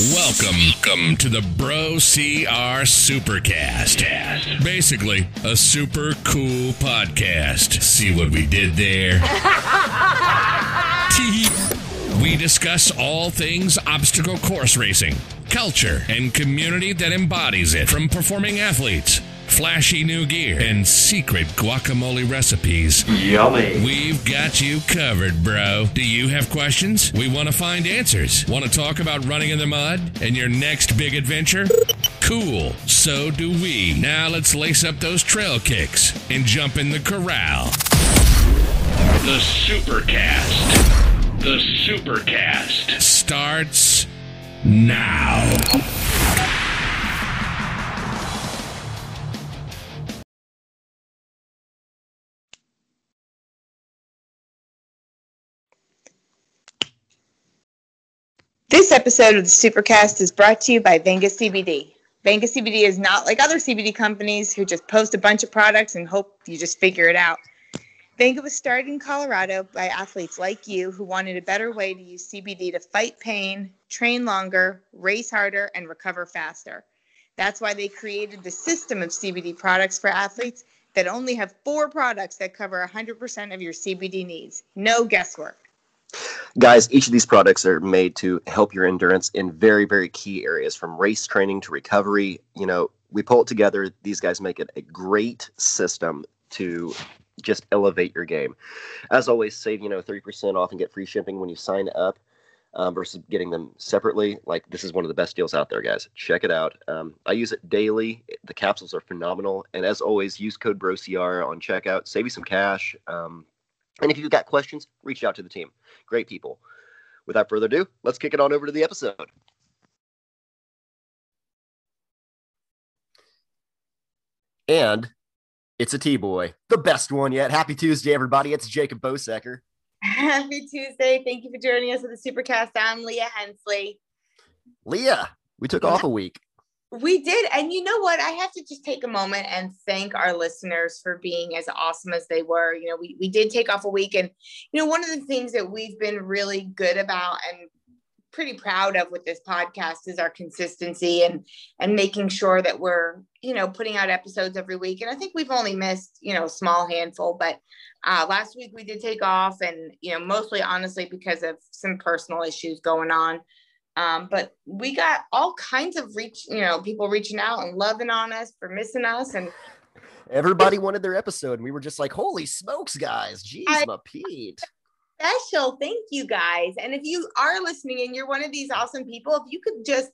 Welcome, to the Bro CR Supercast. Basically, a super cool podcast. See what we did there? we discuss all things obstacle course racing, culture, and community that embodies it, from performing athletes flashy new gear, and secret guacamole recipes. Yummy. We've got you covered, bro. Do you have questions? We want to find answers. Want to talk about running in the mud and your next big adventure? Cool. So do we. Now let's lace up those trail kicks and jump in the corral. The Supercast. The Supercast starts now. This episode of the Supercast is brought to you by Vena CBD. Vena CBD is not like other CBD companies who just post a bunch of products and hope you just figure it out. Vena was started in Colorado by athletes like you who wanted a better way to use CBD to fight pain, train longer, race harder, and recover faster. That's why they created the system of CBD products for athletes that only have four products that cover 100% of your CBD needs. No guesswork. Guys, each of these products are made to help your endurance in very, very key areas from race training to recovery. You know, we pull it together. These guys make it a great system to just elevate your game. As always, save, you know, 30% off and get free shipping when you sign up um, versus getting them separately. Like, this is one of the best deals out there, guys. Check it out. Um, I use it daily. The capsules are phenomenal. And as always, use code BROCR on checkout. Save you some cash. Um, and if you've got questions, reach out to the team. Great people. Without further ado, let's kick it on over to the episode. And it's a T boy, the best one yet. Happy Tuesday, everybody. It's Jacob Bosecker. Happy Tuesday. Thank you for joining us for the Supercast. I'm Leah Hensley. Leah, we took off a week. We did. And you know what? I have to just take a moment and thank our listeners for being as awesome as they were. You know, we, we did take off a week. And, you know, one of the things that we've been really good about and pretty proud of with this podcast is our consistency and and making sure that we're you know putting out episodes every week and i think we've only missed you know a small handful but uh, last week we did take off and you know mostly honestly because of some personal issues going on um, but we got all kinds of reach, you know, people reaching out and loving on us for missing us. And everybody wanted their episode. And we were just like, holy smokes, guys. Jeez, I, my Pete. Special. Thank you guys. And if you are listening and you're one of these awesome people, if you could just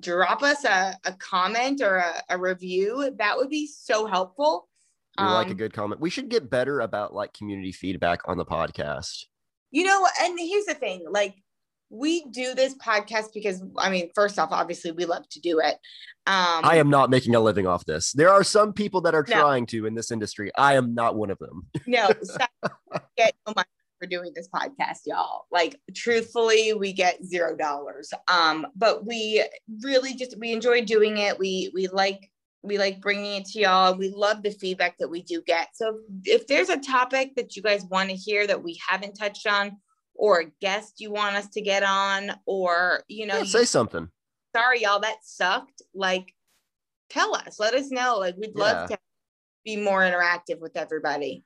drop us a, a comment or a, a review, that would be so helpful. We um, like a um, good comment. We should get better about like community feedback on the podcast. You know, and here's the thing like, we do this podcast because I mean, first off, obviously we love to do it. Um, I am not making a living off this. There are some people that are no. trying to in this industry. I am not one of them. no, get no money for doing this podcast, y'all. Like, truthfully, we get zero dollars. Um, but we really just we enjoy doing it. We we like we like bringing it to y'all. We love the feedback that we do get. So if there's a topic that you guys want to hear that we haven't touched on or a guest you want us to get on or you know yeah, say something. Sorry y'all that sucked. Like tell us let us know. Like we'd yeah. love to be more interactive with everybody.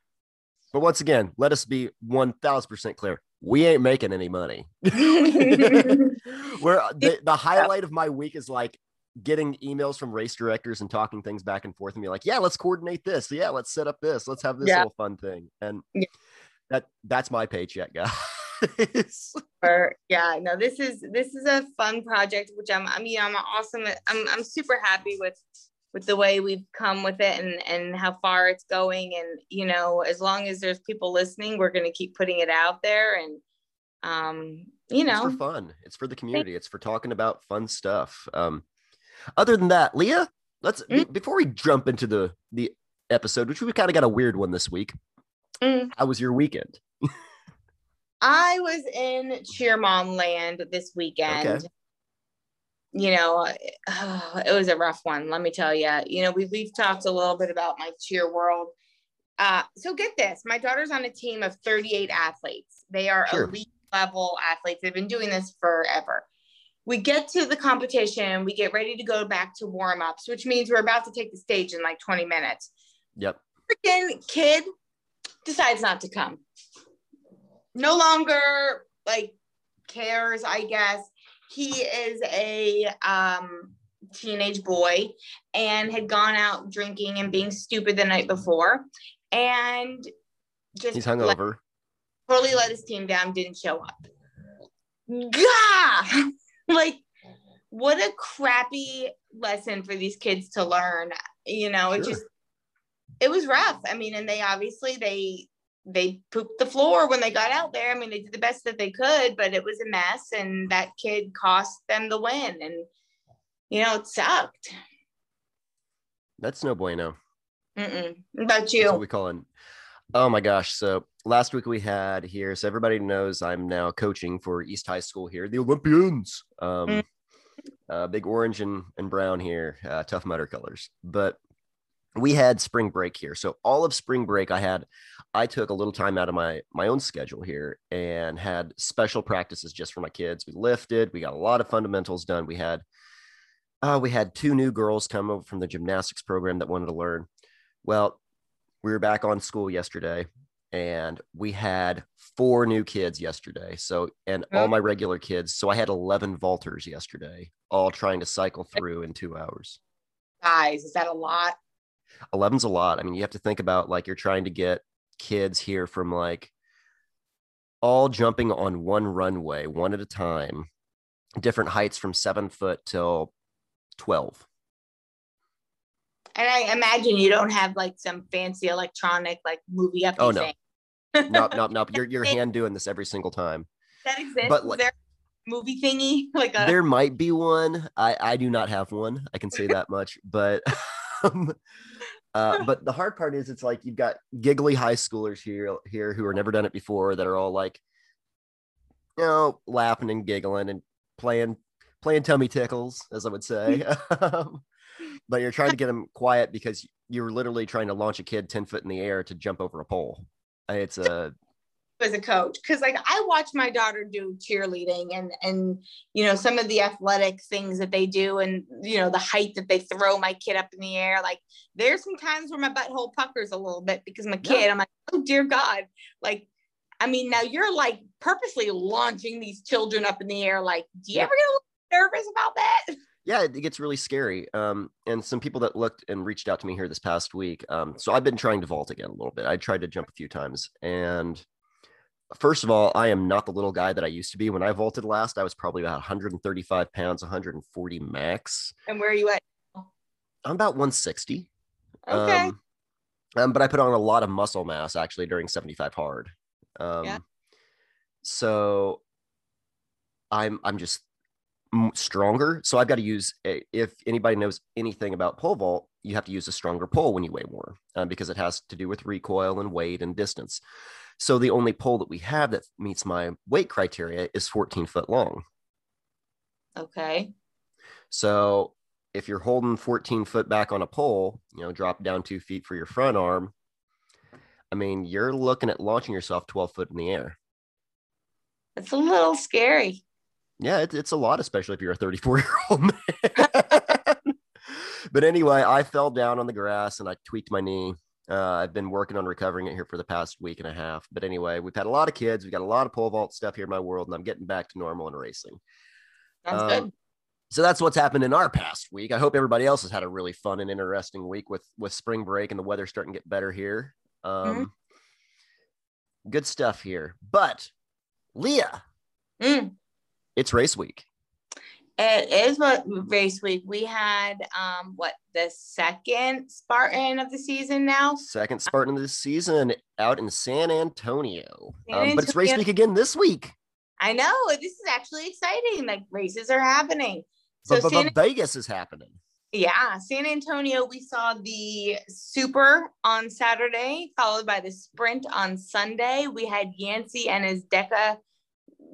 But once again let us be 1000% clear. We ain't making any money. Where uh, the, the highlight of my week is like getting emails from race directors and talking things back and forth and be like yeah let's coordinate this. Yeah let's set up this. Let's have this yeah. little fun thing. And yeah. that that's my paycheck guys or yeah, no, this is this is a fun project, which I'm I mean I'm awesome. I'm I'm super happy with with the way we've come with it and and how far it's going. And you know, as long as there's people listening, we're gonna keep putting it out there and um you know it's for fun it's for the community it's for talking about fun stuff um other than that leah let's b- before we jump into the the episode which we kind of got a weird one this week mm-hmm. how was your weekend I was in cheer mom land this weekend. Okay. You know, uh, it was a rough one. Let me tell you. You know, we've we've talked a little bit about my cheer world. Uh, so get this: my daughter's on a team of 38 athletes. They are sure. elite level athletes. They've been doing this forever. we get to the competition, we get ready to go back to warm ups, which means we're about to take the stage in like 20 minutes. Yep. Freaking kid decides not to come. No longer like cares, I guess. He is a um, teenage boy and had gone out drinking and being stupid the night before and just He's let- hungover. totally let his team down, didn't show up. Gah! like, what a crappy lesson for these kids to learn. You know, it Sure. just it was rough. I mean, and they obviously they they pooped the floor when they got out there. I mean, they did the best that they could, but it was a mess, and that kid cost them the win. And you know, it sucked. That's no bueno. Mm-mm. About That's you? what we call it. Oh my gosh. So last week we had here, so everybody knows I'm now coaching for East High School here, the Olympians. Um, Mm. uh, big orange and, and brown here, uh, Tough Mudder colors. But we had spring break here. So all of spring break, I had, I took a little time out of my my own schedule here and had special practices just for my kids. We lifted, we got a lot of fundamentals done. We had, uh, we had two new girls come over from the gymnastics program that wanted to learn. Well, we were back on school yesterday and we had four new kids yesterday. So, and all my regular kids. So I had 11 vaulters yesterday, all trying to cycle through in two hours. Guys, is that a lot? 11's a lot. I mean, you have to think about like you're trying to get kids here from like all jumping on one runway, one at a time, different heights from seven foot till 12. And I imagine you don't have like some fancy electronic like movie up. Oh, no. Nope, nope, nope. You're, you're hand doing this every single time. that exists. But, like- there movie thingy like a there might be one. I I do not have one. I can say that much. But um, uh, but the hard part is it's like you've got giggly high schoolers here here who are never done it before that are all like, you know, laughing and giggling and playing playing tummy tickles, as I would say. Um, but you're trying to get them quiet because you're literally trying to launch a kid 10 foot in the air to jump over a pole. It's a as a coach because like I watch my daughter do cheerleading and and you know some of the athletic things that they do and you know the height that they throw my kid up in the air like there's some times where my butthole puckers a little bit because my kid I'm like oh dear god like I mean now you're like purposely launching these children up in the air like do you Yeah. ever get a little nervous about that yeah, it gets really scary. Um, and some people that looked and reached out to me here this past week. Um, so I've been trying to vault again a little bit. I tried to jump a few times, and first of all, I am not the little guy that I used to be. When I vaulted last, I was probably about 135 pounds, 140 max. and where are you at I'm about 160. okay Um, um, but I put on a lot of muscle mass actually during 75 hard. Um, Yeah. So I'm I'm just stronger. So I've got to use a, if anybody knows anything about pole vault, you have to use a stronger pole when you weigh more um, because it has to do with recoil and weight and distance. So the only pole that we have that meets my weight criteria is 14 foot long. okay So if you're holding 14 foot back on a pole, you know, drop down two feet for your front arm. I mean, you're looking at launching yourself 12 foot in the air. it's a little scary Yeah, it, it's a lot, especially if you're a 34 year old man. but anyway, I fell down on the grass and I tweaked my knee. Uh, I've been working on recovering it here for the past week and a half. But anyway, we've had a lot of kids. We've got a lot of pole vault stuff here in my world, and I'm getting back to normal and racing. sounds Um, good so that's what's happened in our past week. I hope everybody else has had a really fun and interesting week with with spring break and the weather starting to get better here. Um, Good stuff here. But Leah, Mm. it's race week. It is what race week. We had um what the second Spartan of the season now. Second Spartan of the season out in San Antonio. San Um, but it's race week again this week. I know this is actually exciting. Like races are happening. So But, but, San, but Vegas is happening. yeah, San Antonio. We saw the Super on Saturday, followed by the Sprint on Sunday. We had Yancy and his DEKA,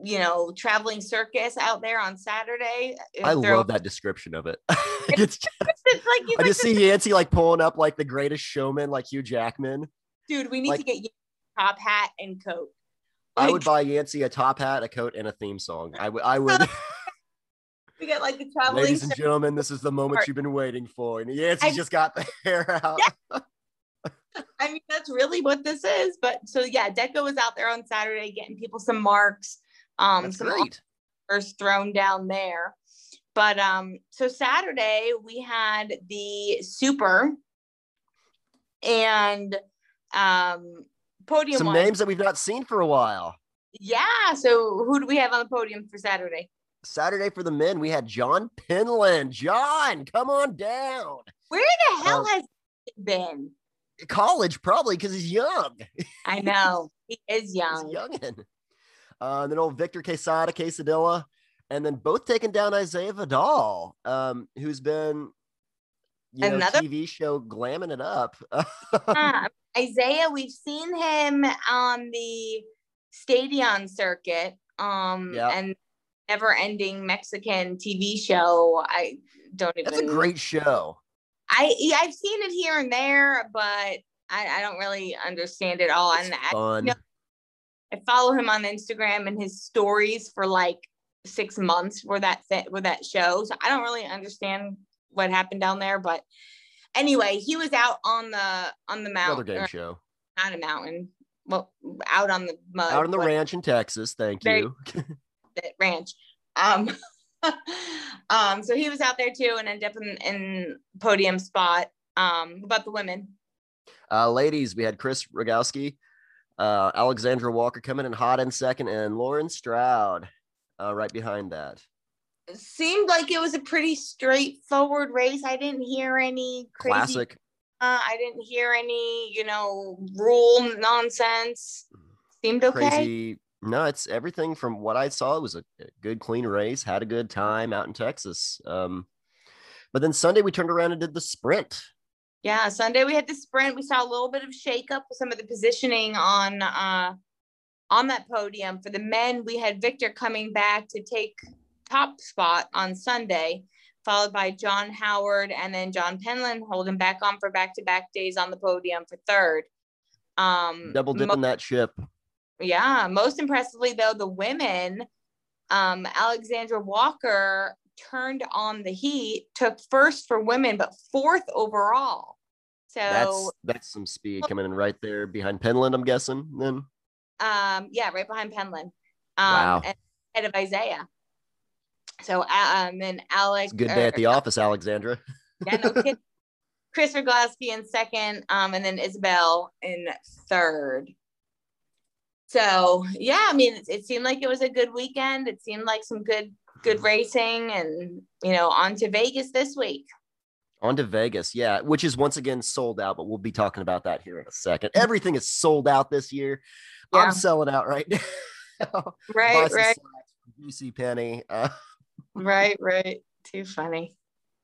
you know, traveling circus out there on Saturday. Uh, I They're- love that description of it. it's just, It's like I like just see Yancy like pulling up like the greatest showman, like Hugh Jackman. dude. We need like- to get top hat and coat. I would buy Yancy a top hat, a coat, and a theme song. I would. I would. get like the traveling. Ladies and gentlemen, this is the moment you've been waiting for. And Yancy I- just got the hair out. I mean, that's really what this is. But so yeah, DEKA was out there on Saturday getting people some marks, um, That's some great. thrown down there. But um, so Saturday we had the super and um podium Some one. names that we've not seen for a while. Yeah. So who do we have on the podium for Saturday? Saturday for the men, we had John Penland. John, come on down. Where the hell Uh, has he been? College, probably because he's young. I know he is He's young. youngin. Uh, and then old Victor Quesada, Quesadilla, and then both taking down Isaiah Vidal, um, who's been you know, Another- TV show glamming it up. Yeah, Isaiah, we've seen him on the stadion circuit, um, Yeah. and never-ending Mexican TV show. I don't even. That's a great show. I I've seen it here and there, but I, I don't really understand it all. It's and I, fun. know- I follow him on Instagram and his stories for like six months for that th- for that show. So I don't really understand what happened down there, but anyway, he was out on the on the mountain. Another game show. not a mountain, well, out on the mud, Out on the ranch in Texas. Thank Very- you. that ranch. Um, um, so he was out there too, and ended up in, in podium spot. Um, about the women. Uh, ladies, we had Chris Rogowski, uh, Alexandra Walker coming in hot in second, and Lauren Stroud uh, right behind that. It seemed like it was a pretty straightforward race. I didn't hear any crazy. Classic. Uh, I didn't hear any, you know, rule nonsense. Seemed okay. Crazy. No, it's everything from what I saw. It was a a good, clean race. Had a good time out in Texas. Um, but then Sunday we turned around and did the sprint. Yeah, Sunday we had the sprint. We saw a little bit of shakeup with some of the positioning on uh on that podium. For the men, we had Victor coming back to take top spot on Sunday, followed by John Howard and then John Penland holding back on for back-to-back days on the podium for third. Um Double mo- dipping that ship. yeah, most impressively though, the women, um, Alexandra Walker turned on the heat, took first for women, but fourth overall. So That's that's some speed coming in right there behind Penland. I'm guessing. Then um, yeah, right behind Penland. Um, Wow. and ahead of Isaiah. So uh, um, then Alex. good day at the or- office, Alexandra. Yeah, no kidding. Chris Rogowski in second, um, and then Isabel in third. So yeah, I mean, it, it seemed like it was a good weekend. It seemed like some good good racing, and you know, on to Vegas this week. On to Vegas, yeah, which is once again sold out, but we'll be talking about that here in a second. Everything is sold out this year. Yeah. I'm selling out right now. Right, right, from Penny. Uh, right, right. Too funny.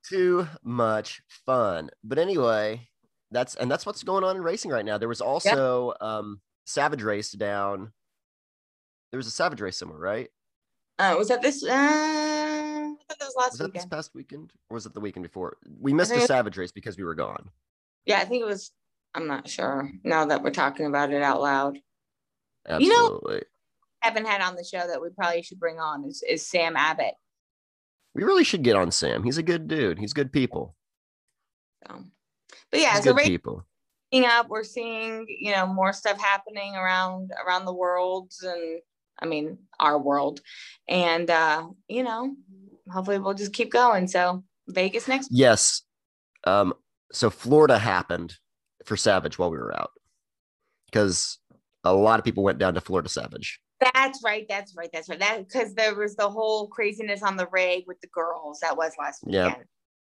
too much fun. But anyway, that's and that's what's going on in racing right now. There was also um Savage Race down. There was a Savage Race somewhere, right? Uh, was that this? Uh, I thought that was last Was that this past weekend or was it the weekend before? We missed the Savage Race because we were gone. Yeah, I think it was. I'm not sure now that we're talking about it out loud. You know- Absolutely. Haven't had on the show that we probably should bring on is, is Sam Abbott. we really should get on Sam. He's a good dude. He's good people. So, but yeah, He's so good right people. up, we're seeing you know more stuff happening around around the world, and I mean our world, and uh, you know, hopefully we'll just keep going. So Vegas next. Yes. Um, so Florida happened for Savage while we were out. Because a lot of people went down to Florida Savage. That's right. That's right. That's right. That because there was the whole craziness on the rig with the girls. That was last week. Yeah.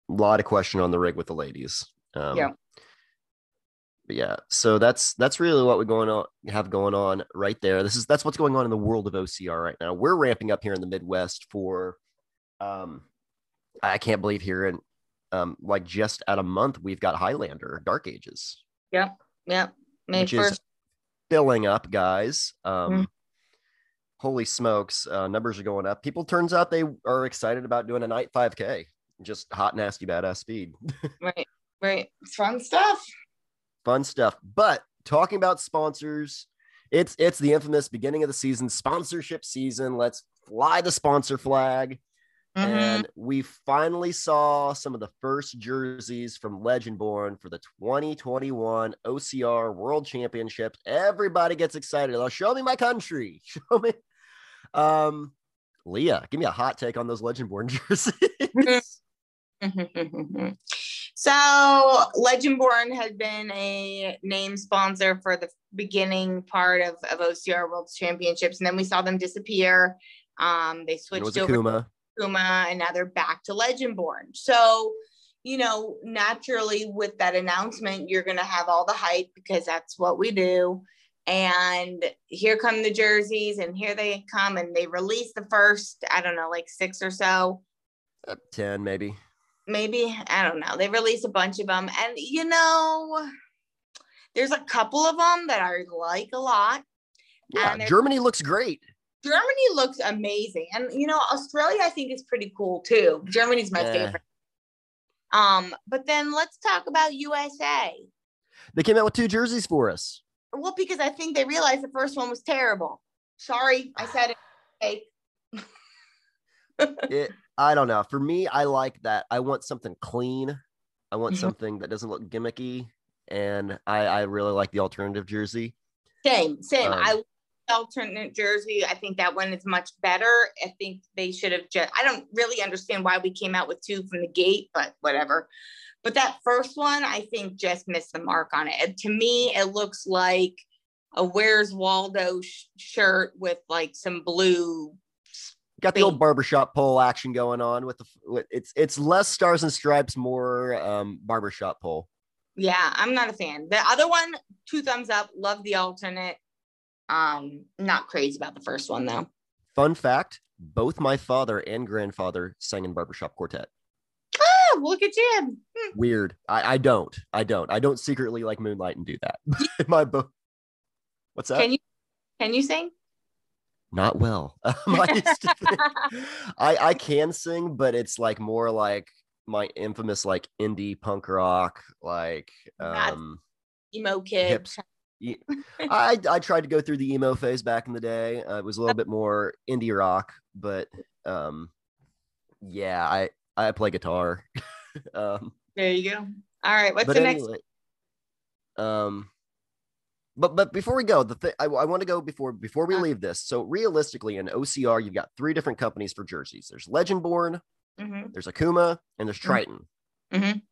A lot of question on the rig with the ladies. Um, Yeah. But yeah, so that's that's really what we're going on have going on right there. This is that's what's going on in the world of OCR right now. We're ramping up here in the Midwest for um I can't believe here in um like just at a month we've got Highlander Dark Ages. Yep. May Which is- filling up, guys. Um, Mhm. Holy smokes, uh, numbers are going up. People turns out they are excited about doing a night 5K. Just hot, nasty, badass speed. Right. Right. It's fun stuff. Fun stuff. But talking about sponsors, it's it's the infamous beginning of the season, sponsorship season. Let's fly the sponsor flag. Mhm. And we finally saw some of the first jerseys from Legendborn for the 2021 OCR World Championships. Everybody gets excited. Oh, show me my country. Show me. Um, Leah, give me a hot take on those Legendborn jerseys. so Legendborn had been a name sponsor for the beginning part of, of OCR World Championships, and then we saw them disappear. Um, they switched over Akuma. to Kuma, and now they're back to Legendborn. So, you know, naturally with that announcement, you're gonna have all the hype because that's what we do. And here come the jerseys, and here they come, and they release the first, I don't know, like six or so Uh, 10 maybe. Maybe I don't know. They released a bunch of them, and you know, there's a couple of them that I like a lot. Yeah, Germany looks great. Germany looks amazing, and you know, Australia I think is pretty cool too. Germany's my Yeah. favorite. Um, but then let's talk about USA. They came out with two jerseys for us. Well, because I think they realized the first one was terrible. Sorry, I said it. It, I don't know. For me, I like that. I want something clean. I want Mhm. something that doesn't look gimmicky. And I, I really like the alternative jersey. Same, same. Um, I like the alternate jersey. I think that one is much better. I think they should have just. I don't really understand why we came out with two from the gate, but whatever. But that first one, I think, just missed the mark on it. And to me, it looks like a Where's Waldo sh- shirt with like some blue. Got the old Bing. barbershop pole action going on with the with, it's it's less stars and stripes, more um barbershop pole. Yeah, I'm not a fan. The other one, two thumbs up. Love the alternate. Um, not crazy about the first one though. Fun fact: both my father and grandfather sang in barbershop quartet. Oh, look at you. Weird. I, I don't. I don't. I don't secretly like moonlight and do that. my book What's that? Can you can you sing? Not well. Um, I, think- I I can sing, but it's like more like my infamous like indie punk rock, like um emo kid. I I tried to go through the emo phase back in the day. Uh, it was a little bit more indie rock, but um yeah, I I play guitar. um There you go. All right. What's the next? anyway, um but but before we go the thing I, I want to go before before we Uh. leave this so realistically in ocr you've got three different companies for jerseys there's legendborn Mhm, there's akuma and there's Mhm. triton mhm.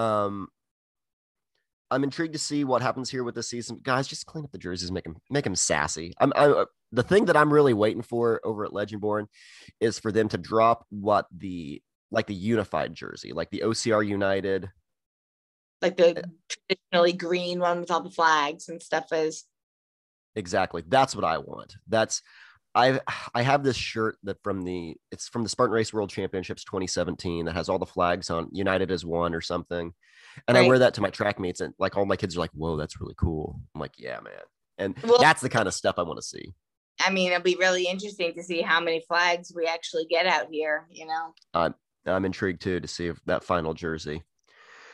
um i'm intrigued to see what happens here with this season guys just clean up the jerseys make them make them sassy i'm I, the thing that i'm really waiting for over at legendborn is for them to drop what the like the unified jersey like the ocr united Like the traditionally green one with all the flags and stuff is. Exactly. That's what I want. That's I I have this shirt that from the it's from the Spartan Race World Championships 2017 that has all the flags on United as one or something. And I wear that to my track meets and like all my kids are like, "Whoa, that's really cool." I'm like, "Yeah, man." And Well- that's the kind of stuff I want to see. I mean, it'll be really interesting to see how many flags we actually get out here. You know. I'm I'm intrigued too to see if that final jersey.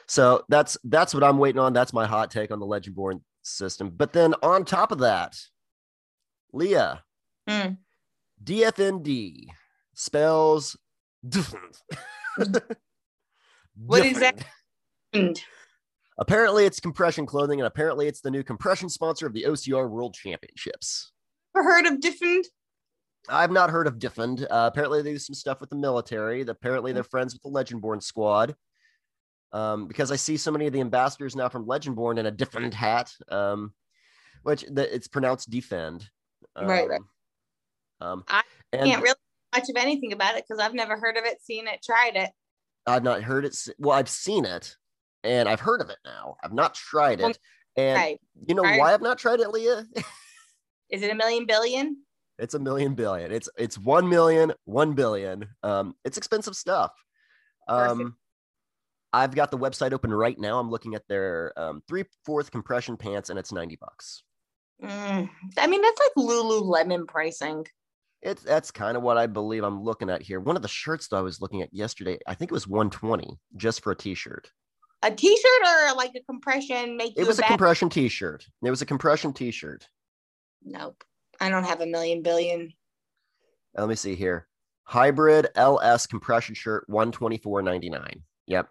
So that's that's what I'm waiting on. That's my hot take on the Legendborn system. But then on top of that, Leah, Hmm. DFND spells different. What is that? Apparently, it's compression clothing, and apparently, it's the new compression sponsor of the OCR World Championships. ever heard of different? I've not heard of Diffend. Uh, apparently, they do some stuff with the military. Apparently, they're friends with the Legendborn squad. Um, because I see so many of the ambassadors now from Legendborn in a different hat, um, which the, it's pronounced Defend. Um, Right, right. Um, I and Can't really much of anything about it because I've never heard of it, seen it, tried it. I've not heard it. Well, I've seen it, and I've heard of it now. I've not tried it, and Right. you know why I've not tried it, Leah? Is it a million billion? It's a million billion. It's it's one million, one billion. Um, it's expensive stuff. Um, I've got the website open right now. I'm looking at their um, three fourth compression pants, and it's ninety bucks. Mm, I mean, that's like Lululemon pricing. It's that's kind of what I believe I'm looking at here. One of the shirts that I was looking at yesterday, I think it was 120 just for a t-shirt. A t-shirt or like a compression make It was a bad? compression t-shirt. It was a compression t-shirt. Nope. I don't have a million billion. Let me see here. Hybrid LS compression shirt, 124.99. Yep.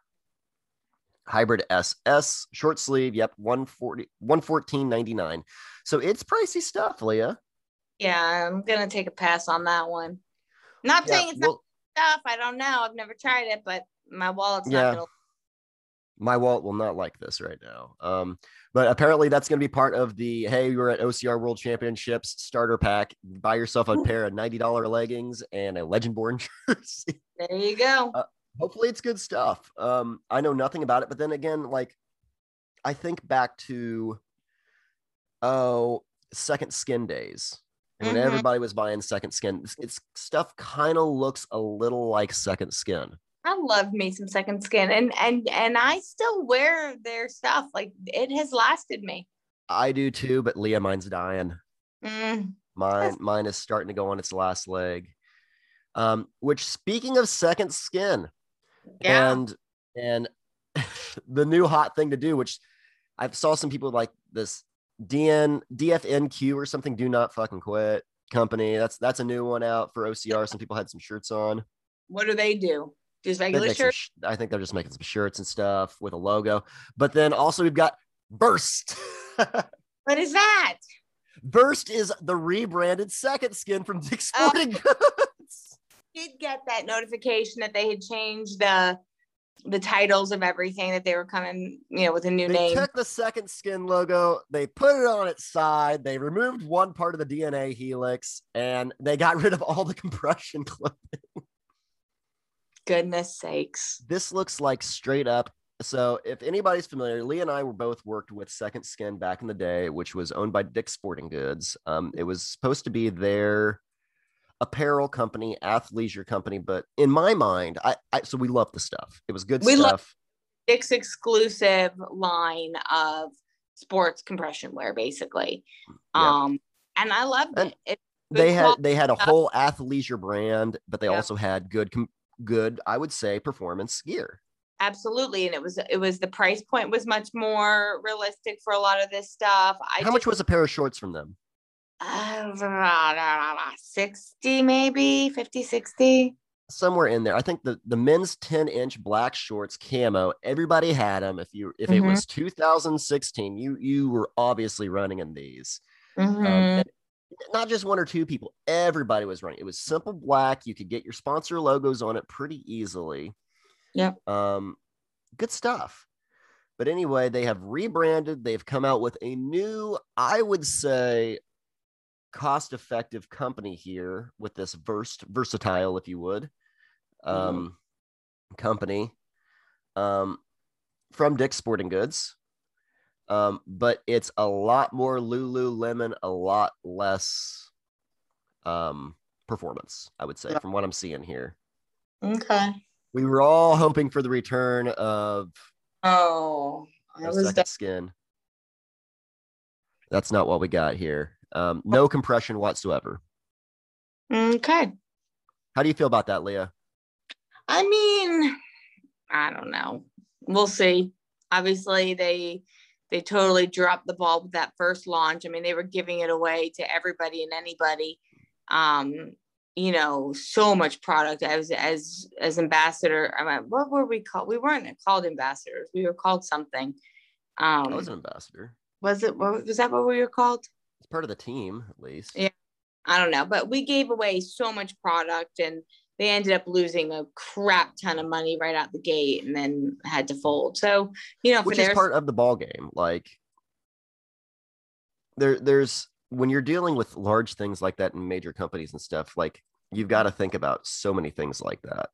Hybrid SS short sleeve, yep, 140 114.99. So it's pricey stuff, Leah. Yeah, I'm gonna take a pass on that one. Not Yeah, saying it's well- not stuff. I don't know. I've never tried it, but my wallet's Yeah. not gonna my wallet will not like this right now. Um, but apparently that's going to be part of the hey, you're at OCR World Championships starter pack. Buy yourself a pair of ninety dollar leggings and a Legend Born jersey. There you go. Uh, Hopefully it's good stuff. Um, I know nothing about it, but then again, like I think back to oh, second skin days. And when Mhm. everybody was buying second skin, it's, it's stuff kind of looks a little like second skin. I love me some second skin and and and I still wear their stuff. Like it has lasted me. I do too, but Leah, mine's dying. Mm, Mine, mine is starting to go on its last leg. Um, which speaking of second skin yeah. and and the new hot thing to do, which I saw some people like this DN DFNQ or something, do not fucking quit company. That's that's a new one out for OCR. Some people had some shirts on. what do they do? Just regular shirts? sh- I think they're just making some shirts and stuff with a logo. But then also we've got VRST. What is that? VRST is the rebranded second skin from Dick's Oh. Sporting Goods. Did get that notification that they had changed the the titles of everything that they were coming, you know, with a new They name. They took the second skin logo, they put it on its side, they removed one part of the DNA helix, and they got rid of all the compression clothing. Goodness sakes. This looks like straight up. So, if anybody's familiar, Lee and I were both worked with Second Skin back in the day, which was owned by Dick's Sporting Goods. Um, it was supposed to be their apparel company, athleisure company, but in my mind, I, I so we loved the stuff. It was good We love- stuff. Dick's exclusive line of sports compression wear, basically. Yeah. Um, and I loved And it. They had they had a stuff. whole athleisure brand, but they Yeah. also had good com- good I would say performance gear. absolutely, and it was it was the price point was much more realistic for a lot of this stuff. I How much was a pair of shorts from them? Uh, 60 maybe 50 60 Somewhere in there. I think the the men's 10 inch black shorts camo. Everybody had them. If you if it Mhm. was 2016, you you were obviously running in these. Um, Mhm. and not just one or two people. Everybody was running. It was simple black. You could get your sponsor logos on it pretty easily. yeah Um, good stuff. But anyway, they have rebranded. They've come out with a new, I would say, cost-effective company here with this versed versatile, if you would, um, company um, from Dick's Sporting Goods. Um, but it's a lot more Lululemon, a lot less um, performance, I would say, Yeah. from what I'm seeing here. okay We were all hoping for the return of oh i was second skin. That's not what we got here. Um, no compression whatsoever. okay. How do you feel about that, Leah? i mean i don't know. We'll see. Obviously they they totally dropped the ball with that first launch. I mean they were giving it away to everybody and anybody. Um you know so much product. As as as ambassador i mean what were we called? We weren't called ambassadors. We were called something. Um I was an ambassador. was it was that what we were called It's part of the team, at least. Yeah. I don't know, but we gave away so much product and they ended up losing a crap ton of money right out the gate and then had to fold. So, you know, for Which is their part of the ball game. Like there, there's when you're dealing with large things like that in major companies and stuff, like you've got to think about so many things like that.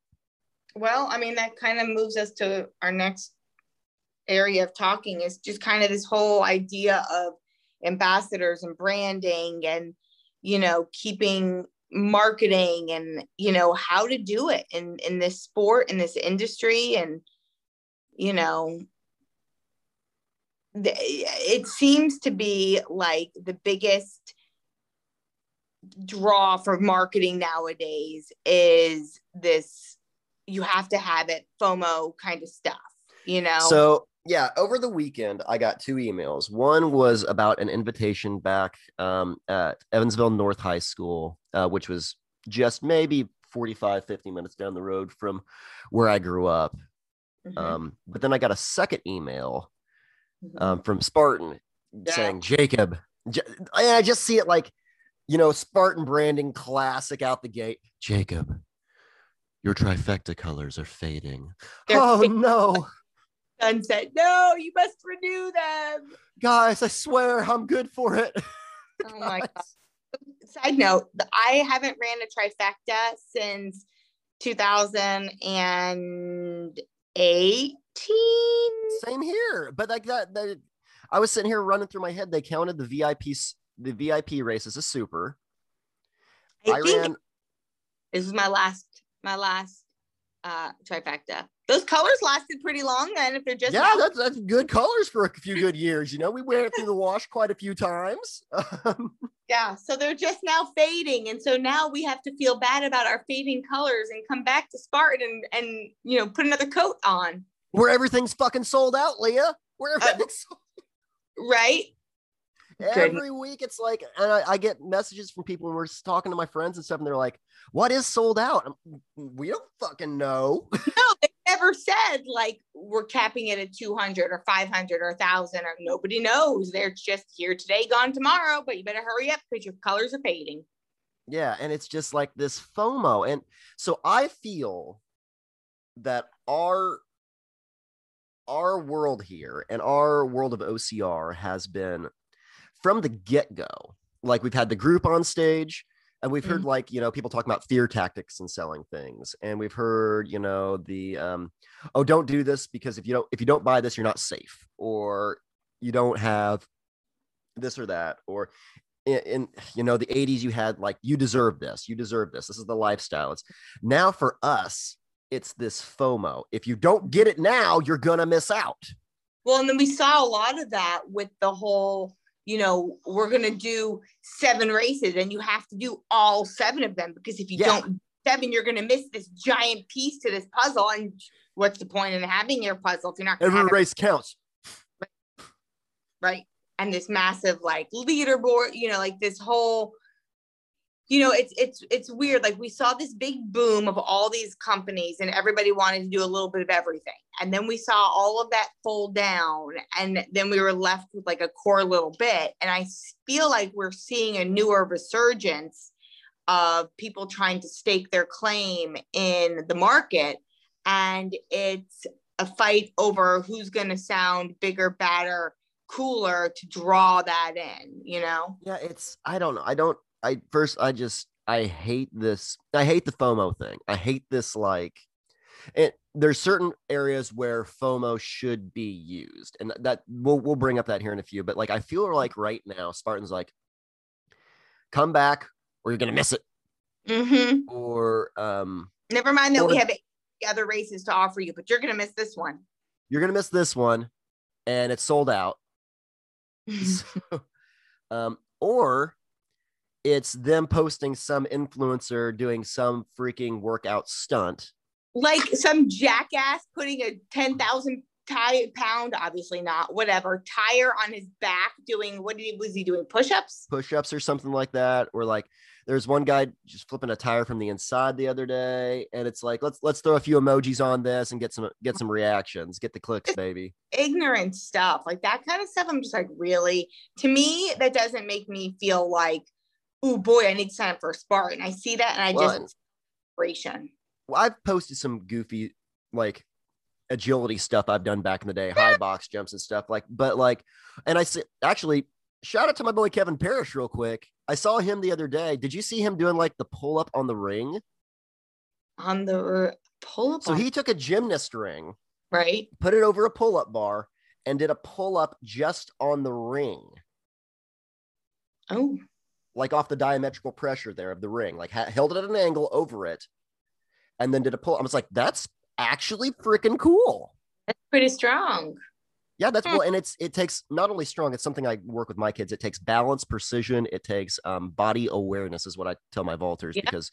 well, I mean, that kind of moves us to our next area of talking is just kind of this whole idea of ambassadors and branding and, you know, keeping marketing and, you know, how to do it in, in this sport, in this industry. And, you know, it seems to be like the biggest draw for marketing nowadays is this you have to have it FOMO kind of stuff, you know? So yeah, over the weekend I got two emails. One was about an invitation back um, at Evansville North High School, uh, which was just maybe 45, 50 minutes down the road from where I grew up. Mhm. Um, but then I got a second email Mhm. um, from Spartan Yeah. saying, Jacob, J- I I just see it like, you know, Spartan branding classic out the gate. Jacob, your trifecta colors are fading. They're oh fading. no, Sunset. No, you must renew them. guys, I swear I'm good for it. Oh my god. Side note, I haven't ran a trifecta since 2018. Same here, but like that, that I was sitting here running through my head. They counted the VIP the VIP race as a super. I, I, think ran this was my last my last uh trifecta. Those colors lasted pretty long then if they're just yeah, that's that's good colors for a few good years. You know, we wear it through the wash quite a few times. Um, yeah, so they're just now fading and so now we have to feel bad about our fading colors and come back to Spartan and and you know put another coat on, where everything's fucking sold out, Leah. Where Uh, everything's sold right? every week it's like and I, I get messages from people when we're talking to my friends and stuff and they're like what is sold out I'm- we don't fucking know No, they never said like we're capping it at 200 or 500 or 1000 or nobody knows. They're just here today, gone tomorrow, but you better hurry up because your colors are fading. yeah and it's just like this fomo and so i feel that our our world here and our world of ocr has been from the get-go like we've had the group on stage and we've heard like you know people talking about fear tactics and selling things. And we've heard you know the um oh don't do this because if you don't if you don't buy this you're not safe or you don't have this or that or in, in you know the 80s you had like you deserve this you deserve this this is the lifestyle. It's now for us it's this fomo. If you don't get it now you're gonna miss out. Well, and then we saw a lot of that with the whole, you know, we're going to do seven races and you have to do all seven of them because if you Yeah. don't seven, you're going to miss this giant piece to this puzzle. And what's the point in having your puzzle if you're not every have it race counts right and this massive like leaderboard you know like this whole you know it's it's it's weird. Like we saw this big boom of all these companies and everybody wanted to do a little bit of everything. And then we saw all of that fold down and then we were left with like a core little bit. And i feel like we're seeing a newer resurgence of people trying to stake their claim in the market. And it's a fight over who's going to sound bigger badder cooler to draw that in, you know? yeah it's i don't know. I don't i first i just i hate this i hate the fomo thing i hate this like it there's certain areas where fomo should be used and that we'll, we'll bring up that here in a few but like i feel like right now spartan's like come back or you're gonna miss it Mm-hmm. or um Never mind that we have other races to offer you, but you're going to miss this one. you're gonna miss this one and it's sold out So, um, or it's them posting some influencer doing some freaking workout stunt. like some jackass putting a 10,000 tie pound, obviously not, whatever, tire on his back doing, what did he, was he doing? Push-ups? push-ups or something like that or like there's one guy just flipping a tire from the inside the other day and it's like let's let's throw a few emojis on this and get some get some reactions get the clicks baby ignorant stuff like that kind of stuff i'm just like really to me that doesn't make me feel like oh boy i need to sign up for a spartan i see that and i Well, just inspiration well, i've posted some goofy like agility stuff i've done back in the day high box jumps and stuff like but like and i said actually shout out to my boy kevin parrish real quick. I saw him the other day. Did you see him doing like the pull up on the ring? On the pull up so he took a gymnast ring right. put it over a pull up bar and did a pull up just on the ring, oh like off the diametrical pressure there of the ring, like ha- held it at an angle over it, and then did a pull. I was like, that's actually freaking cool. that's pretty strong Yeah, that's Hmm. well, and it's it takes not only strong. It's something I work with my kids. It takes balance, precision. It takes um, body awareness, is what I tell my vaulters Yeah. because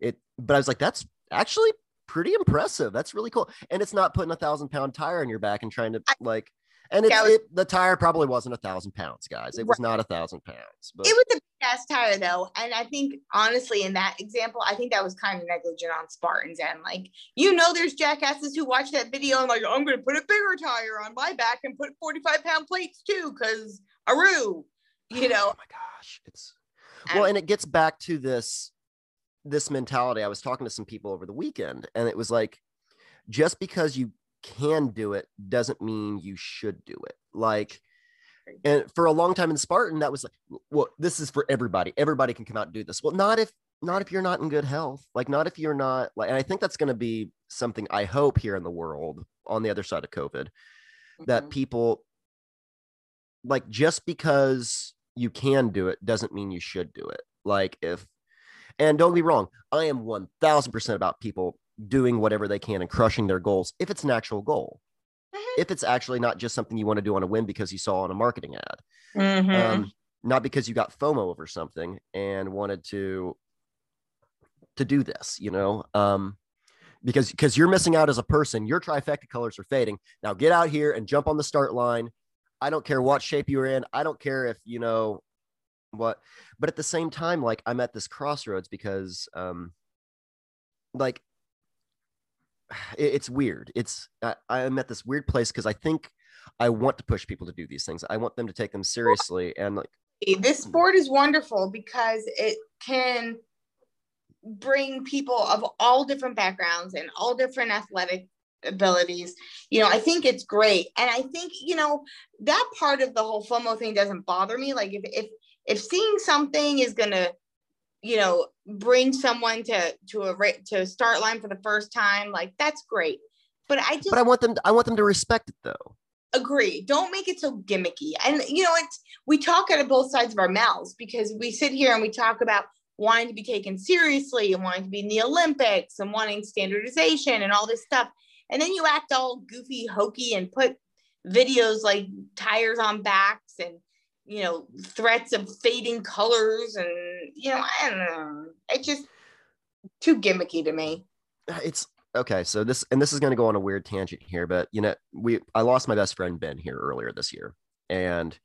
it. But I was like, that's actually pretty impressive. That's really cool, and it's not putting a thousand pound tire on your back and trying to I- like. And it's was- it, the tire probably wasn't a thousand pounds, guys. It was not a thousand pounds, but it was a gas tire though, and I think honestly, in that example, I think that was kind of negligent on Spartans and like you know, there's jackasses who watch that video and like I'm going to put a bigger tire on my back and put 45 pound plates too, because Aru, you oh know. Oh my gosh, it's well, and it gets back to this this mentality. I was talking to some people over the weekend, and it was like, just because you can do it doesn't mean you should do it. Like and for a long time in Spartan, that was like, well, this is for everybody. Everybody can come out and do this. Well, not if not if you're not in good health. Like not if you're not like, and I think that's going to be something I hope here in the world on the other side of COVID, mm-hmm. that people like just because you can do it doesn't mean you should do it. Like if, and don't be wrong, I am one thousand percent about people doing whatever they can and crushing their goals if it's an actual goal mm-hmm. if it's actually not just something you want to do on a whim because you saw on a marketing ad, mm-hmm. um, not because you got FOMO over something and wanted to to do this, you know, um, because because you're missing out as a person. Your trifecta colors are fading. Now get out here and jump on the start line. I don't care what shape you're in. I don't care if you know what, but at the same time, like I'm at this crossroads because, um, like it's weird. It's I, I'm at this weird place because I think I want to push people to do these things. I want them to take them seriously and like this hmm. sport is wonderful because it can bring people of all different backgrounds and all different athletic abilities. You know, I think it's great. And I think, you know, that part of the whole FOMO thing doesn't bother me. Like if if if seeing something is gonna you know bring someone to to a to a start line for the first time like that's great. But i just but i want them to, i want them to respect it though. Agree. Don't make it so gimmicky. And you know it's we talk out of both sides of our mouths because we sit here and we talk about wanting to be taken seriously and wanting to be in the olympics and wanting standardization and all this stuff. And then you act all goofy hokey and put videos like tires on backs and you know, threats of fading colors and you know, I don't know. It's just too gimmicky to me. It's okay. So this and this is going to go on a weird tangent here, but you know, we I lost my best friend Ben here earlier this year, and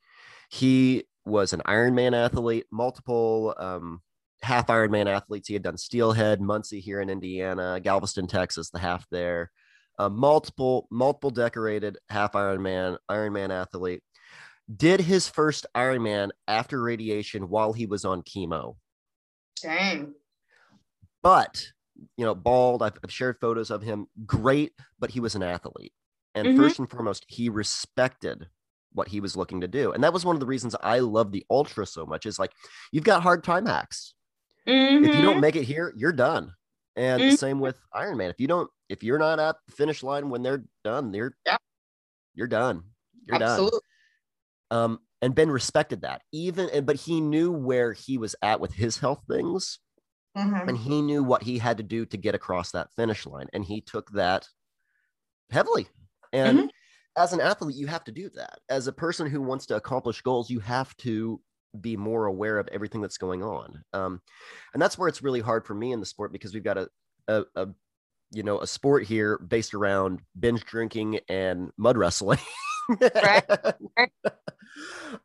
he was an Ironman athlete, multiple um, half Ironman athletes. He had done Steelhead, Muncie here in Indiana, Galveston, Texas, the half there. Uh, multiple, multiple decorated half Ironman, Ironman athlete did his first Ironman after radiation while he was on chemo. Dang. But, you know, bald, I've, I've shared photos of him, great, but he was an athlete. And mm-hmm. first and foremost, he respected what he was looking to do. And that was one of the reasons I love the ultra so much is like, you've got hard time hacks. Mm-hmm. If you don't mm-hmm. make it here, you're done. And mm-hmm. the same with Ironman. If you don't, if you're not at the finish line when they're done, they're, yeah. you're done. You're Absolutely. done. Um, and Ben respected that, even, but he knew where he was at with his health things. Mm-hmm. And he knew what he had to do to get across that finish line. And he took that heavily. And mm-hmm. as an athlete, you have to do that. As a person who wants to accomplish goals, you have to be more aware of everything that's going on. Um, and that's where it's really hard for me in the sport because we've got a, a, a you know, a sport here based around binge drinking and mud wrestling. right.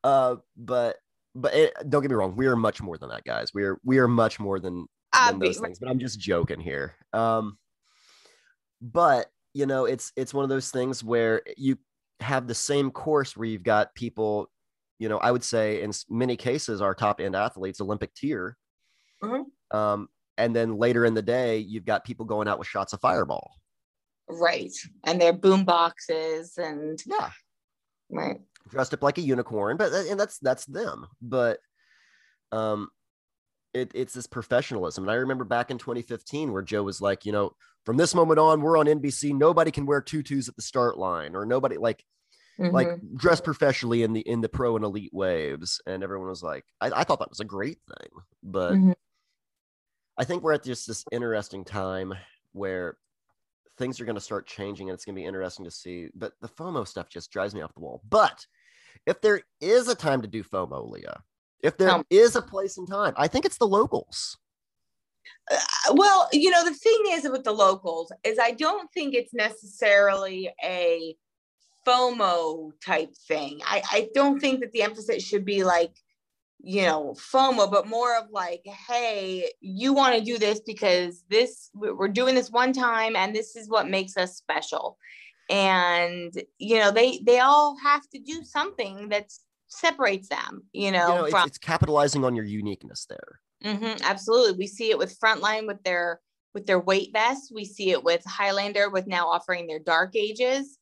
uh, but but it, don't get me wrong, we are much more than that, guys. We are we are much more than, than those things. But I'm just joking here. Um, but you know, it's it's one of those things where you have the same course where you've got people. You know, I would say in many cases, our top end athletes, Olympic tier. Mm-hmm. Um, and then later in the day, you've got people going out with shots of fireball. Right. And their boom boxes and yeah right. dressed up like a unicorn but and that's that's them. But um it, it's this professionalism. And i remember back in 2015 where joe was like you know from this moment on we're on nbc nobody can wear tutus at the start line or nobody like mm-hmm. like dress professionally in the in the pro and elite waves. And everyone was like i, I thought that was a great thing. But mm-hmm. i think we're at just this interesting time where things are going to start changing and it's going to be interesting to see. But the FOMO stuff just drives me off the wall. But if there is a time to do FOMO, Leah, if there um, is a place and time, I think it's the locals. Uh, well, you know, the thing is with the locals is I don't think it's necessarily a FOMO type thing. I, I don't think that the emphasis should be like, you know FOMO, but more of like, hey, you want to do this because this we're doing this one time, and this is what makes us special. And you know, they they all have to do something that separates them. You know, You know, it's, from it's capitalizing on your uniqueness there. Mhm, absolutely. We see it with Frontline with their with their weight vests. We see it with Highlander with now offering their dark ages.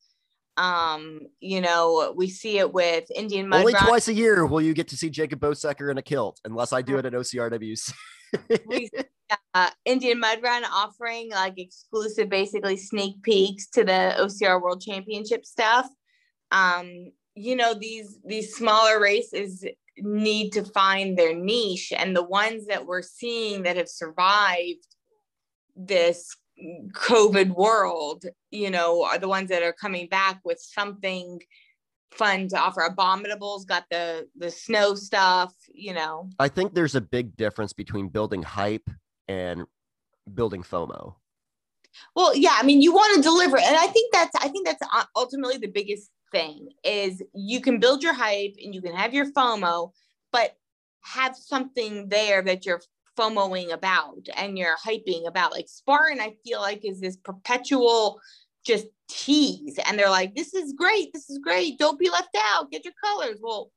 Um, you know, we see it with Indian Mud Only Run. twice a year will you get to see Jacob Bosecker in a kilt, unless I do it at OCRWC. We uh, Indian Mud Run offering like exclusive, basically sneak peeks to the OCR World Championship stuff. Um, you know, these these smaller races need to find their niche, and the ones that we're seeing that have survived this COVID world, you know, are the ones that are coming back with something fun to offer. Abominable's got the the snow stuff, you know. I think there's a big difference between building hype and building FOMO. Well, yeah, I mean, you want to deliver, and I think that's I think that's ultimately the biggest thing is you can build your hype and you can have your FOMO, but have something there that you're FOMOing about and you're hyping about. Like Spartan, I feel like is this perpetual just tease, and they're like, "This is great, this is great. Don't be left out. Get your colors." Well,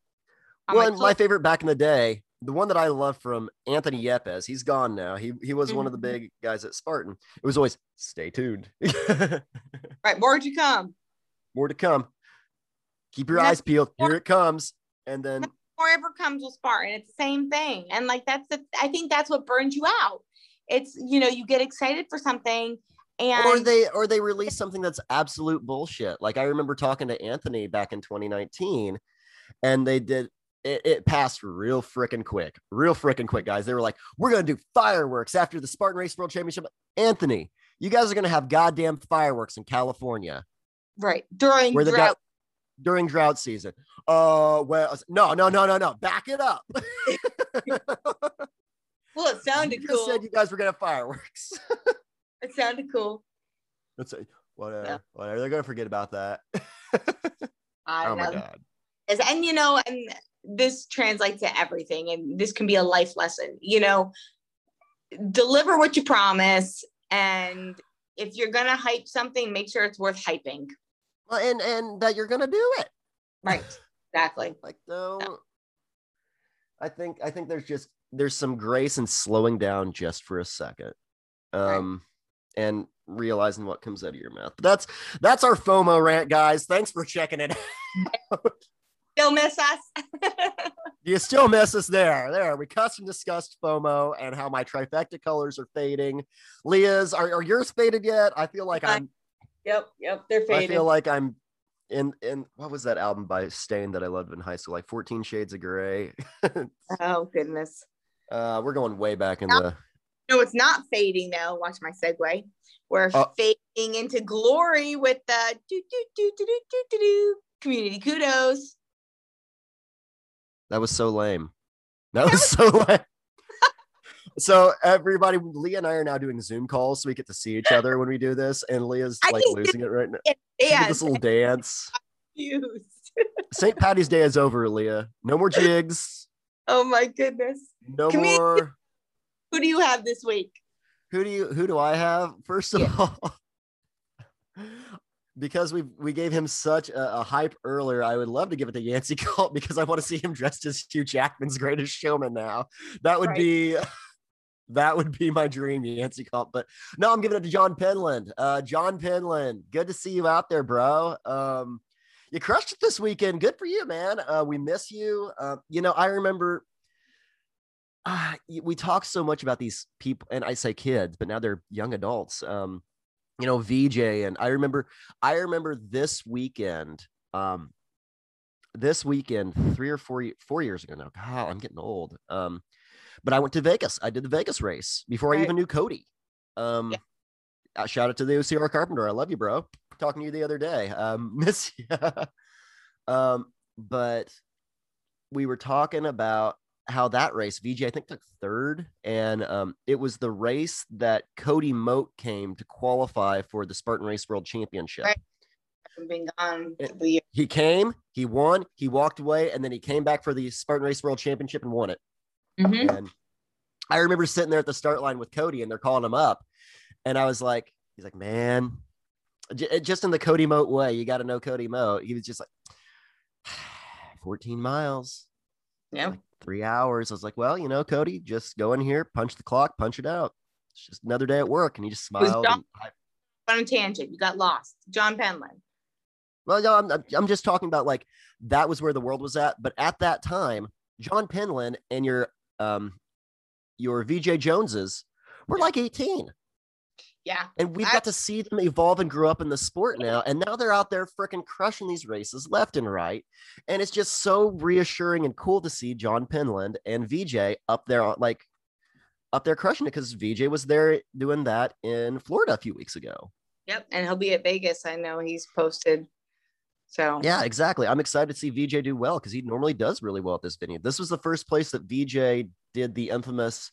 Well, my and my clo- favorite back in the day, the one that I love from Anthony Yepes, he's gone now. He he was one of the Mhm. big guys at Spartan. It was always stay tuned. right, more to come. More to come. Keep your eyes peeled. Here it comes. And then Wherever comes with Spartan, it's the same thing. And like that's the I think that's what burns you out. It's you know, you get excited for something and or they or they release something that's absolute bullshit. Like I remember talking to Anthony back in 2019, and they did it, it passed real freaking quick, real freaking quick, guys. They were like, "We're gonna do fireworks after the Spartan Race World Championship." Anthony, you guys are gonna have goddamn fireworks in California right during where they drought. During drought season. Oh well, no, no, no, no, no. Back it up. well, it sounded you cool. said you guys were gonna fireworks. It sounded cool. That's a, whatever. Yeah. Whatever. They're gonna forget about that. I oh don't my know. god. Is- and you know, and this translates to everything, and this can be a life lesson. You know, deliver what you promise, and if you're gonna hype something, make sure it's worth hyping. Well, and and that you're gonna do it. Right. Exactly. Like no. I think I think there's just there's some grace in slowing down just for a second. Right. Um and realizing what comes out of your mouth. But that's that's our FOMO rant, guys. Thanks for checking it. out. Still miss us. you still miss us there. There, we custom discussed FOMO and how my trifecta colors are fading. Leah's, are, are yours faded yet? I feel like I'm yep. Yep. They're fading. I feel like I'm in in what was that album by Staind that I loved in high school? Like 14 Shades of Grey. oh goodness. uh, we're going way back in the No, it's not fading though. Watch my segue. We're Oh. fading into glory with the do do do do do do do do community kudos. that was so lame. That was so lame. So everybody, Leah and I are now doing Zoom calls, so we get to see each other when we do this. And Leah's like losing it right now. Yeah, this little dance. St. Patty's Day is over, Leah. No more jigs. Oh my goodness. No Comedian- more. Who do you have this week? Who do you? Who do I have? First of Yeah. all, because we we gave him such a, a hype earlier, I would love to give it to Yancy Culp because I want to see him dressed as Hugh Jackman's Greatest Showman. Now that would Right. be. That would be my dream, Yancy Culp. But no, I'm giving it to John Penland. Uh, John Penland, good to see you out there, bro. Um, you crushed it this weekend. Good for you, man. Uh, we miss you. Uh, you know, I remember uh, we talk so much about these people, and I say kids, but now they're young adults. Um, you know, VJ, and I remember, I remember this weekend. Um, this weekend, three or four four years ago now. God, I'm getting old. Um, but I went to Vegas. I did the Vegas race before I even knew Cody. Um, Yeah. uh, shout out to the OCR Carpenter. I love you, bro. Talking to you the other day. Um, miss you. um, but we were talking about how that race, VJ, I think took third, and um, it was the race that Cody Moat came to qualify for the Spartan Race World Championship. Right. been gone It- for the year. He came, he won, he walked away, and then he came back for the Spartan Race World Championship and won it. Mhm. And I remember sitting there at the start line with Cody and they're calling him up. And I was like, he's like, man, j- just in the Cody Moat way, you got to know Cody Moat. He was just like, 14 miles, Yeah. three hours. I was like, well, you know, Cody, just go in here, punch the clock, punch it out. It's just another day at work. And he just smiled. John- and On a tangent, you got lost. John Penland. well, no, I'm, I'm just talking about like that was where the world was at. But at that time, John Penland and your um your VJ Joneses were like 18. Yeah. And we've I- got to see them evolve and grow up in the sport now. And now they're out there freaking crushing these races left and right. And it's just so reassuring and cool to see John Penland and VJ up there, like up there crushing it because VJ was there doing that in Florida a few weeks ago. Yep. And he'll be at Vegas. I know he's posted. So Yeah, exactly. I'm excited to see VJ do well because he normally does really well at this venue. This was the first place that VJ did the infamous,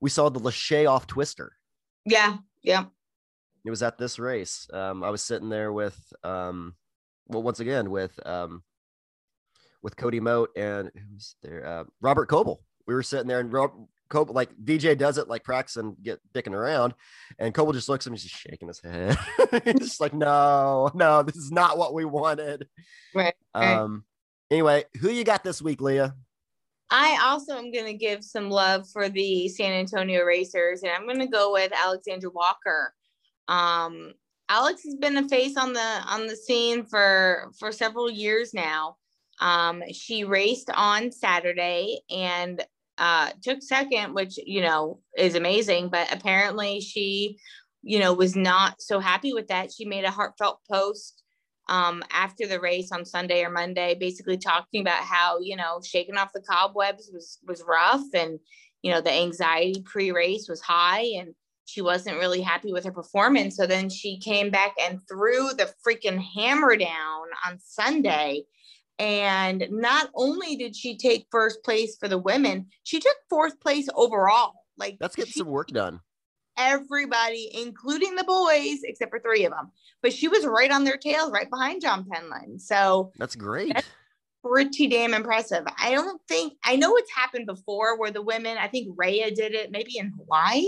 we saw the Lachey off twister. yeah. Yeah. it was at this race. Um, I was sitting there with, um, well, once again with, um, with Cody Moat and who's there? Uh, Robert Coble. We were sitting there and Rob, Coble, like DJ does it, like practicing, get dicking around, and Coble just looks at me, just shaking his head. He's just like, no, no, this is not what we wanted. Right. right. Um. Anyway, who you got this week, Leah? I also am going to give some love for the San Antonio Racers, and I'm going to go with Alexandra Walker. Um, Alex has been a face on the on the scene for for several years now. Um, she raced on Saturday and uh, took second, which you know is amazing. But apparently, she you know was not so happy with that. She made a heartfelt post um, after the race on Sunday or Monday, basically talking about how you know shaking off the cobwebs was was rough, and you know the anxiety pre-race was high, and she wasn't really happy with her performance. So then she came back and threw the freaking hammer down on Sunday. And not only did she take first place for the women, she took fourth place overall. Like Let's get she some work done. everybody, including the boys, except for three of them. But she was right on their tails, right behind John Penland. So That's great. That's- pretty damn impressive. I don't think I know it's happened before where the women, I think Rhea did it maybe in Hawaii.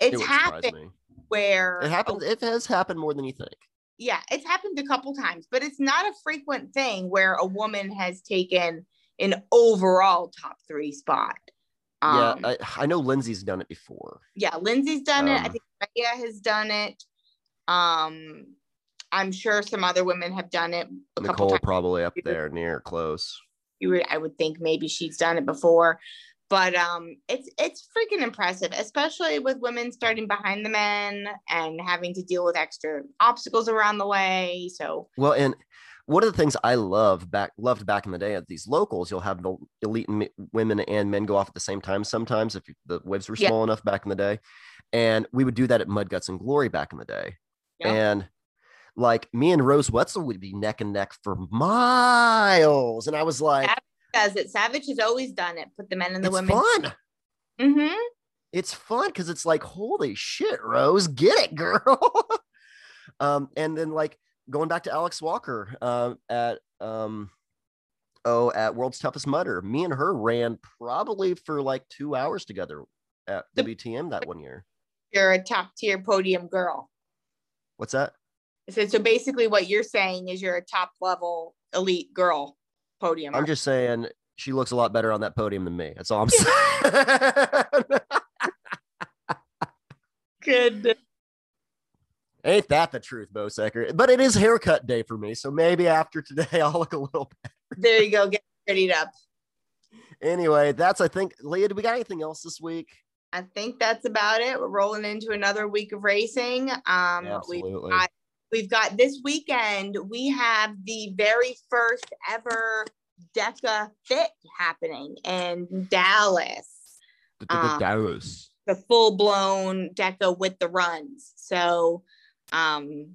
It's surprise happened where It happens. Oh. It has happened more than you think. Yeah, it's happened a couple times, but it's not a frequent thing where a woman has taken an overall top three spot. Um, yeah, I, I know Lindsay's done it before. yeah, Lindsay's done it. I Um, think Rhea has done it. Um, I'm sure some other women have done it a couple Nicole times. probably up there near close. You would, I would think maybe she's done it before, but um, it's it's freaking impressive, especially with women starting behind the men and having to deal with extra obstacles around the way. So Well, and one of the things I love back loved back in the day at these locals, you'll have the elite m- women and men go off at the same time. Sometimes if the waves were Yeah. small enough back in the day, and we would do that at Mud Guts and Glory back in the day. Yeah. And like me and Rose Wetzel would be neck and neck for miles, and I was like, does it? Savage has always done it. Put the men and the "It's women. fun." Mm-hmm. it's fun because it's like holy shit rose get it girl um and then like going back to alex walker um at um oh at world's toughest mudder me and her ran probably for like two hours together at The- wtm that one year You're a top tier podium girl. what's that So, so basically, what you're saying is you're a top level elite girl podium. i'm just saying she looks a lot better on that podium than me that's all i'm saying good. ain't that the truth Bosecker? but it is haircut day for me so maybe after today i'll look a little better. There you go. Get ready up. anyway that's i think leah do we got anything else this week I think that's about it. We're rolling into another week of racing. Um, we've Absolutely. got, we've got this weekend. We have the very first ever DEKA Fit happening in Dallas. um, Dallas. The full blown DEKA with the runs. So, um,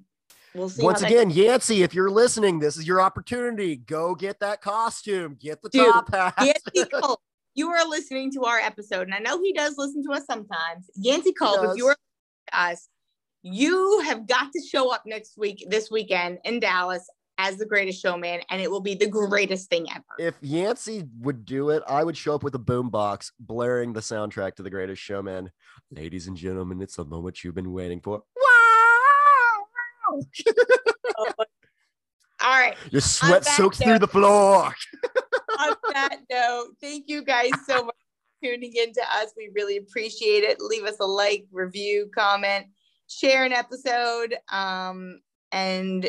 we'll see. Once again, Yancy, if you're listening, this is your opportunity. Go get that costume. Get the Dude, top hat. Yancy Culp, you are listening to our episode, and I know he does listen to us sometimes. Yancy Culp, if you are listening to us, You have got to show up next week, this weekend in Dallas as the greatest showman, and it will be the greatest thing ever. If Yancy would do it, I would show up with a boombox blaring the soundtrack to The Greatest Showman. Ladies and gentlemen, it's the moment you've been waiting for. Wow! All right. Your sweat soaks note- through the floor. On that note, thank you guys so much for tuning in to us. We really appreciate it. Leave us a like, review, comment, share an episode. Um, and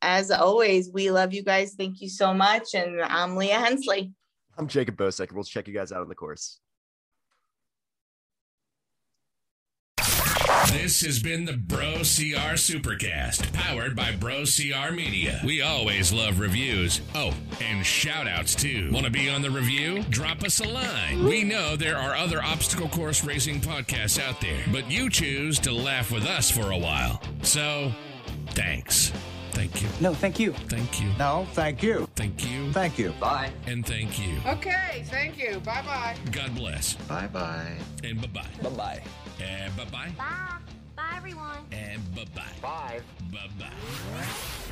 as always, we love you guys. Thank you so much. And I'm Leah Hensley. I'm Jacob Bosek. We'll check you guys out on the course. This has been the Bro CR Supercast, powered by Bro CR Media. We always love reviews. Oh, and shout outs too. Want to be on the review? Drop us a line. We know there are other obstacle course racing podcasts out there, but you choose to laugh with us for a while. So, thanks. Thank you. No, thank you. Thank you. No, thank you. Thank you. Thank you. Bye. And thank you. Okay, thank you. Bye bye. God bless. Bye bye. And bye bye. Bye bye. And bye bye. Bye. Bye, everyone. And bye bye. Bye. Bye bye.